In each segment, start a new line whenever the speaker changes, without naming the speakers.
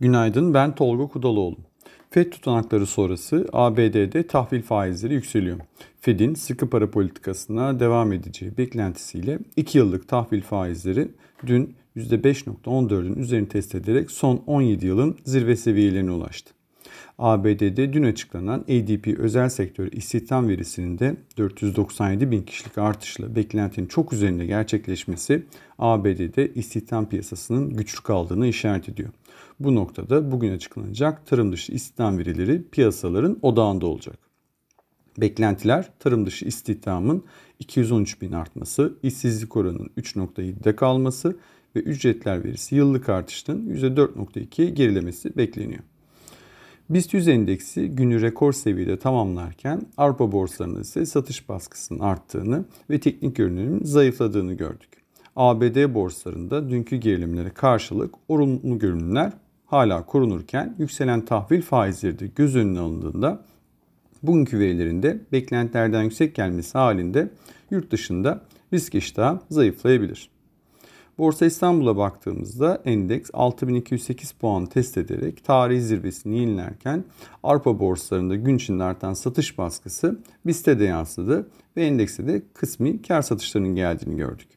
Günaydın ben Tolga Kudaloğlu. FED tutanakları sonrası ABD'de tahvil faizleri yükseliyor. FED'in sıkı para politikasına devam edeceği beklentisiyle 2 yıllık tahvil faizleri dün %5.14'ün üzerini test ederek son 17 yılın zirve seviyelerine ulaştı. ABD'de dün açıklanan ADP özel sektör istihdam verisinin de 497 bin kişilik artışla beklentinin çok üzerinde gerçekleşmesi ABD'de istihdam piyasasının güçlü kaldığını işaret ediyor. Bu noktada bugün açıklanacak tarım dışı istihdam verileri piyasaların odağında olacak. Beklentiler tarım dışı istihdamın 213 bin artması, işsizlik oranının 3.7'de kalması ve ücretler verisi yıllık artışının %4.2'ye gerilemesi bekleniyor. BIST 100 endeksi günü rekor seviyede tamamlarken Avrupa borsalarında ise satış baskısının arttığını ve teknik görünümün zayıfladığını gördük. ABD borsalarında dünkü gerilimlere karşılık olumlu görünümler hala korunurken yükselen tahvil faizleri de göz önüne alındığında bugünkü verilerinde beklentilerden yüksek gelmesi halinde yurt dışında risk iştahı zayıflayabilir. Borsa İstanbul'a baktığımızda endeks 6208 puan test ederek tarihi zirvesini yenilerken Avrupa borsalarında gün içinde artan satış baskısı BIST'e de yansıdı ve endekste de kısmi kar satışlarının geldiğini gördük.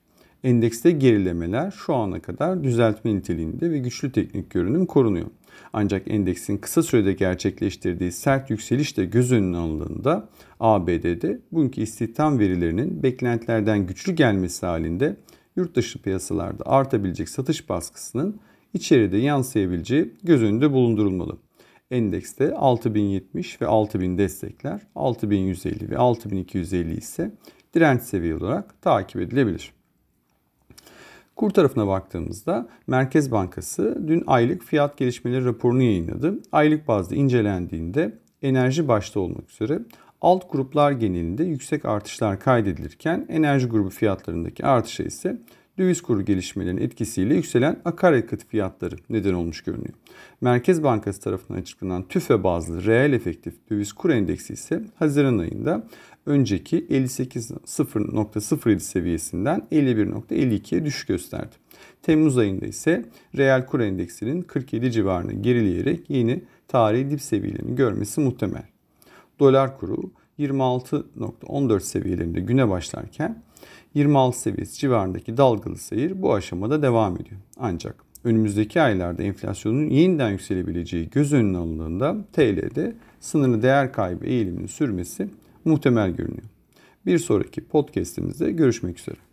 Endekste gerilemeler şu ana kadar düzeltme niteliğinde ve güçlü teknik görünüm korunuyor. Ancak endeksin kısa sürede gerçekleştirdiği sert yükseliş de göz önüne alındığında ABD'de bugünkü istihdam verilerinin beklentilerden güçlü gelmesi halinde yurt dışı piyasalarda artabilecek satış baskısının içeride yansıyabileceği göz önünde bulundurulmalı. Endekste 6070 ve 6000 destekler, 6150 ve 6250 ise direnç seviye olarak takip edilebilir. Kur tarafına baktığımızda Merkez Bankası dün aylık fiyat gelişmeleri raporunu yayınladı. Aylık bazda incelendiğinde enerji başta olmak üzere alt gruplar genelinde yüksek artışlar kaydedilirken enerji grubu fiyatlarındaki artışa ise döviz kuru gelişmelerinin etkisiyle yükselen akaryakıt fiyatları neden olmuş görünüyor. Merkez Bankası tarafından açıklanan tüfe bazlı reel efektif döviz kur endeksi ise Haziran ayında önceki 58.07 seviyesinden 51.52'ye düşüş gösterdi. Temmuz ayında ise reel kur endeksinin 47 civarına gerileyerek yeni tarihi dip seviyelerini görmesi muhtemel. Dolar kuru 26.14 seviyelerinde güne başlarken 26 seviyesi civarındaki dalgalı seyir bu aşamada devam ediyor. Ancak önümüzdeki aylarda enflasyonun yeniden yükselebileceği göz önüne alındığında TL'de sınırlı değer kaybı eğiliminin sürmesi muhtemel görünüyor. Bir sonraki podcast'imizde görüşmek üzere.